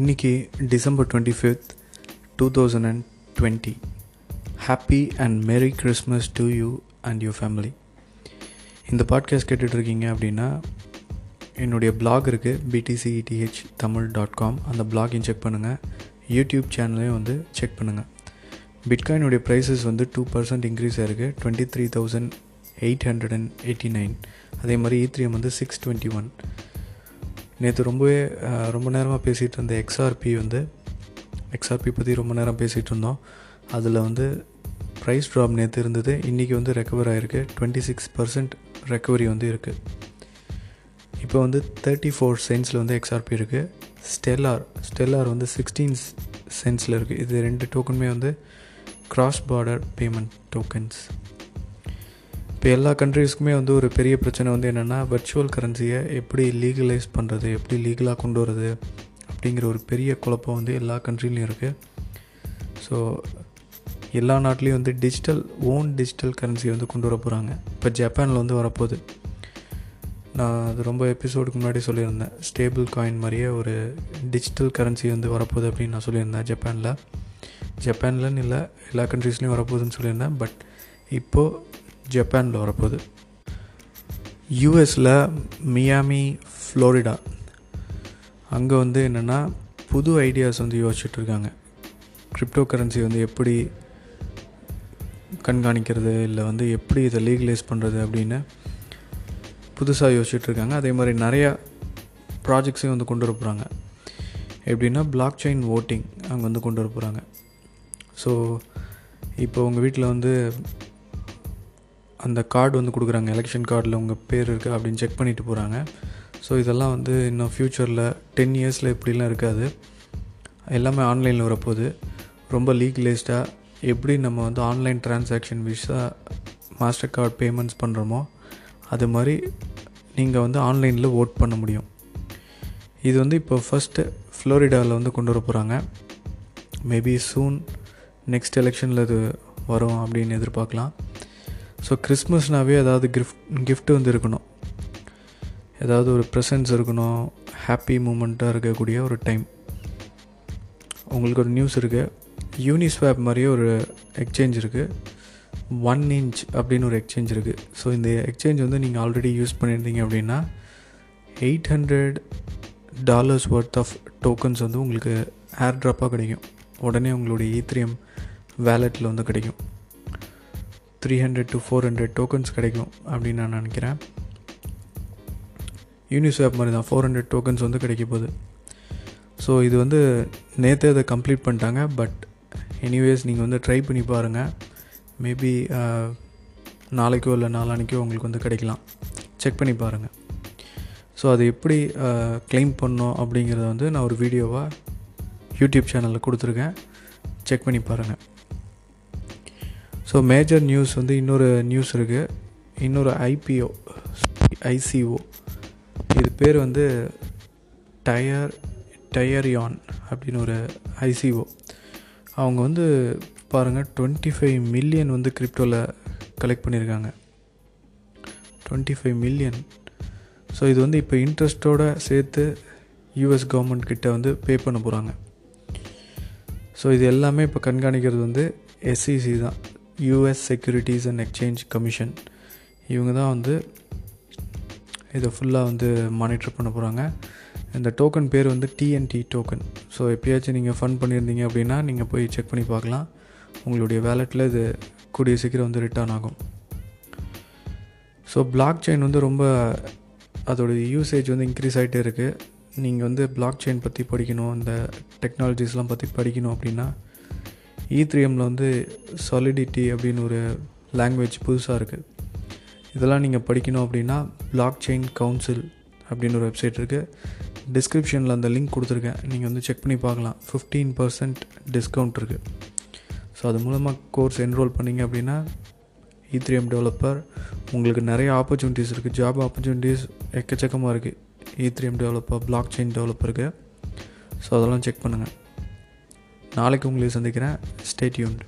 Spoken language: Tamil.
இன்னைக்கு December twenty fifth two thousand and twenty happy and merry Christmas to you and your family இந்த பாட்காஸ்ட் கேட்டுட்ருக்கீங்க அப்படின்னா என்னுடைய பிளாக் இருக்குது பிடிசிஇடிஹெச் தமிழ் டாட் காம் அந்த பிளாகையும் செக் பண்ணுங்கள் யூடியூப் சேனலையும் வந்து செக் பண்ணுங்கள் பிட்காயினுடைய ப்ரைஸஸ் வந்து டூ பர்சன்ட் இன்க்ரீஸ் ஆயிருக்கு twenty three thousand eight hundred and eighty nine அதே மாதிரி ஈத்ரியம் வந்து சிக்ஸ் டுவெண்ட்டி ஒன் நேற்று ரொம்பவே ரொம்ப நேரமாக பேசிகிட்டு இருந்த எக்ஸ்ஆர்பி வந்து எக்ஸ்ஆர்பி பற்றி ரொம்ப நேரம் பேசிகிட்டு இருந்தோம். அதில் வந்து ப்ரைஸ் ட்ராப் நேற்று இருந்தது. இன்றைக்கி வந்து ரெக்கவர் ஆகிருக்கு டுவெண்ட்டி சிக்ஸ் பர்சன்ட் ரெக்கவரி வந்து இருக்குது இப்போ வந்து தேர்ட்டி ஃபோர் சென்ஸில் வந்து எக்ஸ்ஆர்பி இருக்குது ஸ்டெல்லார் ஸ்டெல்லார் வந்து சிக்ஸ்டீன் சென்ஸில் இருக்குது இது ரெண்டு டோக்கனுமே வந்து கிராஸ் பார்டர் பேமெண்ட் டோக்கன்ஸ் இப்போ எல்லா கண்ட்ரீஸ்க்குமே வந்து ஒரு பெரிய பிரச்சனை வந்து என்னென்னா வர்ச்சுவல் கரன்சியை எப்படி லீகலைஸ் பண்ணுறது எப்படி லீகலாக கொண்டு வரது அப்படிங்கிற ஒரு பெரிய குழப்பம் வந்து எல்லா கண்ட்ரிலையும் இருக்குது ஸோ எல்லா நாட்டிலையும் வந்து டிஜிட்டல் ஓன் டிஜிட்டல் கரன்சியை வந்து கொண்டு வர போகிறாங்க இப்போ ஜப்பானில் வந்து வரப்போகுது. நான் அது ரொம்ப எபிசோடுக்கு முன்னாடி சொல்லியிருந்தேன். ஸ்டேபிள் காயின் மாதிரியே ஒரு டிஜிட்டல் கரன்சி வந்து வரப்போகுது அப்படின்னு நான் சொல்லியிருந்தேன் ஜப்பானில் ஜப்பான்லன்னு இல்லை எல்லா கண்ட்ரீஸ்லேயும் வரப்போகுதுன்னு சொல்லியிருந்தேன். பட் இப்போது ஜப்பானில் வரப்போகுது. யூஎஸில் மியாமி ஃப்ளோரிடா அங்கே வந்து என்னென்னா புது ஐடியாஸ் வந்து யோசிச்சுட்டு இருக்காங்க கிரிப்டோ கரன்சி வந்து எப்படி கண்காணிக்கிறது இல்லை வந்து எப்படி இதை லீகலைஸ் பண்ணுறது அப்படின்னு புதுசாக யோசிச்சுட்ருக்காங்க. அதே மாதிரி நிறையா ப்ராஜெக்ட்ஸையும் வந்து கொண்டு வர போகிறாங்க எப்படின்னா பிளாக் செயின் ஓட்டிங் அங்கே வந்து கொண்டு வர போகிறாங்க ஸோ இப்போ உங்கள் வீட்டில் வந்து அந்த கார்டு வந்து கொடுக்குறாங்க. எலெக்ஷன் கார்டில் உங்கள் பேர் இருக்குது அப்படின்னு செக் பண்ணிட்டு போகிறாங்க ஸோ இதெல்லாம் வந்து இன்னும் ஃப்யூச்சரில் டென் இயர்ஸில் இப்படிலாம் இருக்காது. எல்லாமே ஆன்லைனில் வரப்போகுது. ரொம்ப லீகலைஸ்டாக எப்படி நம்ம வந்து online transaction Visa Mastercard payments பண்ணுறோமோ அது மாதிரி நீங்கள் வந்து ஆன்லைனில் ஓட் பண்ண முடியும். இது வந்து இப்போ ஃபஸ்ட்டு ஃப்ளோரிடாவில் வந்து கொண்டு வர போகிறாங்க மேபி சூன் நெக்ஸ்ட் எலெக்ஷனில் இது வரும் அப்படின்னு எதிர்பார்க்கலாம். ஸோ கிறிஸ்மஸ்னாவே ஏதாவது கிஃப்ட் கிஃப்ட் வந்து இருக்கணும் ஏதாவது ஒரு ப்ரெசன்ஸ் இருக்கணும். ஹாப்பி மூமெண்ட்டாக இருக்கக்கூடிய ஒரு டைம் உங்களுக்கு ஒரு நியூஸ் இருக்குது யூனிஸ்வாப் மாதிரியே ஒரு எக்ஸ்சேஞ்ச் இருக்குது ஒன் இன்ச் அப்படின்னு ஒரு எக்ஸ்சேஞ்ச் இருக்குது ஸோ இந்த எக்ஸ்சேஞ்ச் வந்து நீங்கள் ஆல்ரெடி யூஸ் பண்ணியிருந்தீங்க அப்படின்னா eight hundred dollars worth of tokens வந்து உங்களுக்கு ஏர் ட்ராப்பாக கிடைக்கும். உடனே உங்களுடைய e ஈத்ரியம் வேலெட்டில் வந்து கிடைக்கும். Three hundred to four hundred tokens கிடைக்கும் அப்படின்னு நான் நினைக்கிறேன். யூனிஸ்வாப் மாதிரி தான் ஃபோர் ஹண்ட்ரட் டோக்கன்ஸ் வந்து கிடைக்க போகுது. ஸோ இது வந்து நேற்றே அதை கம்ப்ளீட் பண்ணிட்டாங்க பட் எனிவேஸ் நீங்கள் வந்து ட்ரை பண்ணி பாருங்கள் மேபி நாளைக்கோ இல்லை நாளானிக்கோ உங்களுக்கு வந்து கிடைக்கலாம். செக் பண்ணி பாருங்கள் ஸோ அது எப்படி க்ளைம் பண்ணோம் அப்படிங்கிறத வந்து நான் ஒரு வீடியோவாக யூடியூப் சேனலில் கொடுத்துருக்கேன். செக் பண்ணி பாருங்கள் ஸோ மேஜர் நியூஸ் வந்து இன்னொரு நியூஸ் இருக்குது இன்னொரு ஐபிஓ ஐசிஓ இது பேர் வந்து டயர் டயரியான் அப்படின்னு ஒரு ஐசிஓ அவங்க வந்து பாருங்கள் டுவெண்ட்டி ஃபைவ் மில்லியன் வந்து கிரிப்டோவில் கலெக்ட் பண்ணியிருக்காங்க டுவெண்ட்டி ஃபைவ் மில்லியன் ஸோ இது வந்து இப்போ இன்ட்ரெஸ்ட்டோடு சேர்த்து யூஎஸ் கவர்மெண்ட் கிட்ட வந்து பே பண்ண போகிறாங்க ஸோ இது எல்லாமே இப்போ கண்காணிக்கிறது வந்து எஸ்சிசி தான். US Securities and Exchange Commission இவங்க தான் வந்து இதை ஃபுல்லாக வந்து மானிட்டர் பண்ண போகிறாங்க இந்த டோக்கன் பேர் வந்து டிஎன்டி டோக்கன் ஸோ எப்பயாச்சும் நீங்கள் ஃபண்ட் பண்ணியிருந்தீங்க அப்படின்னா நீங்கள் போய் செக் பண்ணி பார்க்கலாம். உங்களுடைய வேலெட்டில் இது கூடிய சீக்கிரம் வந்து ரிட்டர்ன் ஆகும். ஸோ பிளாக் செயின் வந்து ரொம்ப அதோடைய யூசேஜ் வந்து இன்க்ரீஸ் ஆகிட்டே இருக்குது நீங்கள் வந்து பிளாக் செயின் பற்றி படிக்கணும் இந்த டெக்னாலஜிஸ்லாம் பற்றி படிக்கணும் அப்படின்னா E ஈத்ரியமில் வந்து சாலிடிட்டி அப்படின்னு ஒரு லாங்குவேஜ் புதுசாக இருக்குது இதெல்லாம் நீங்கள் படிக்கணும் அப்படின்னா பிளாக் செயின் கவுன்சில் அப்படின்னு ஒரு வெப்சைட் இருக்குது டிஸ்கிரிப்ஷனில் அந்த லிங்க் கொடுத்துருக்கேன். நீங்கள் வந்து செக் பண்ணி பார்க்கலாம். ஃபிஃப்டீன் பர்சன்ட் டிஸ்கவுண்ட் இருக்குது ஸோ அது மூலமாக கோர்ஸ் என்ரோல் பண்ணிங்க அப்படின்னா e ஈத்ரியம் டெவலப்பர் உங்களுக்கு நிறைய ஆப்பர்ச்சுனிட்டிஸ் இருக்குது ஜாப் ஆப்பர்ச்சுனிட்டிஸ் எக்கச்சக்கமாக இருக்குது ஈத்ரியம் டெவலப்பர் பிளாக் செயின் டெவலப்பருக்கு ஸோ அதெல்லாம் செக் பண்ணுங்கள் நாளைக்கு உங்களை சந்திக்கிறேன். ஸ்டேட்யூன்ட்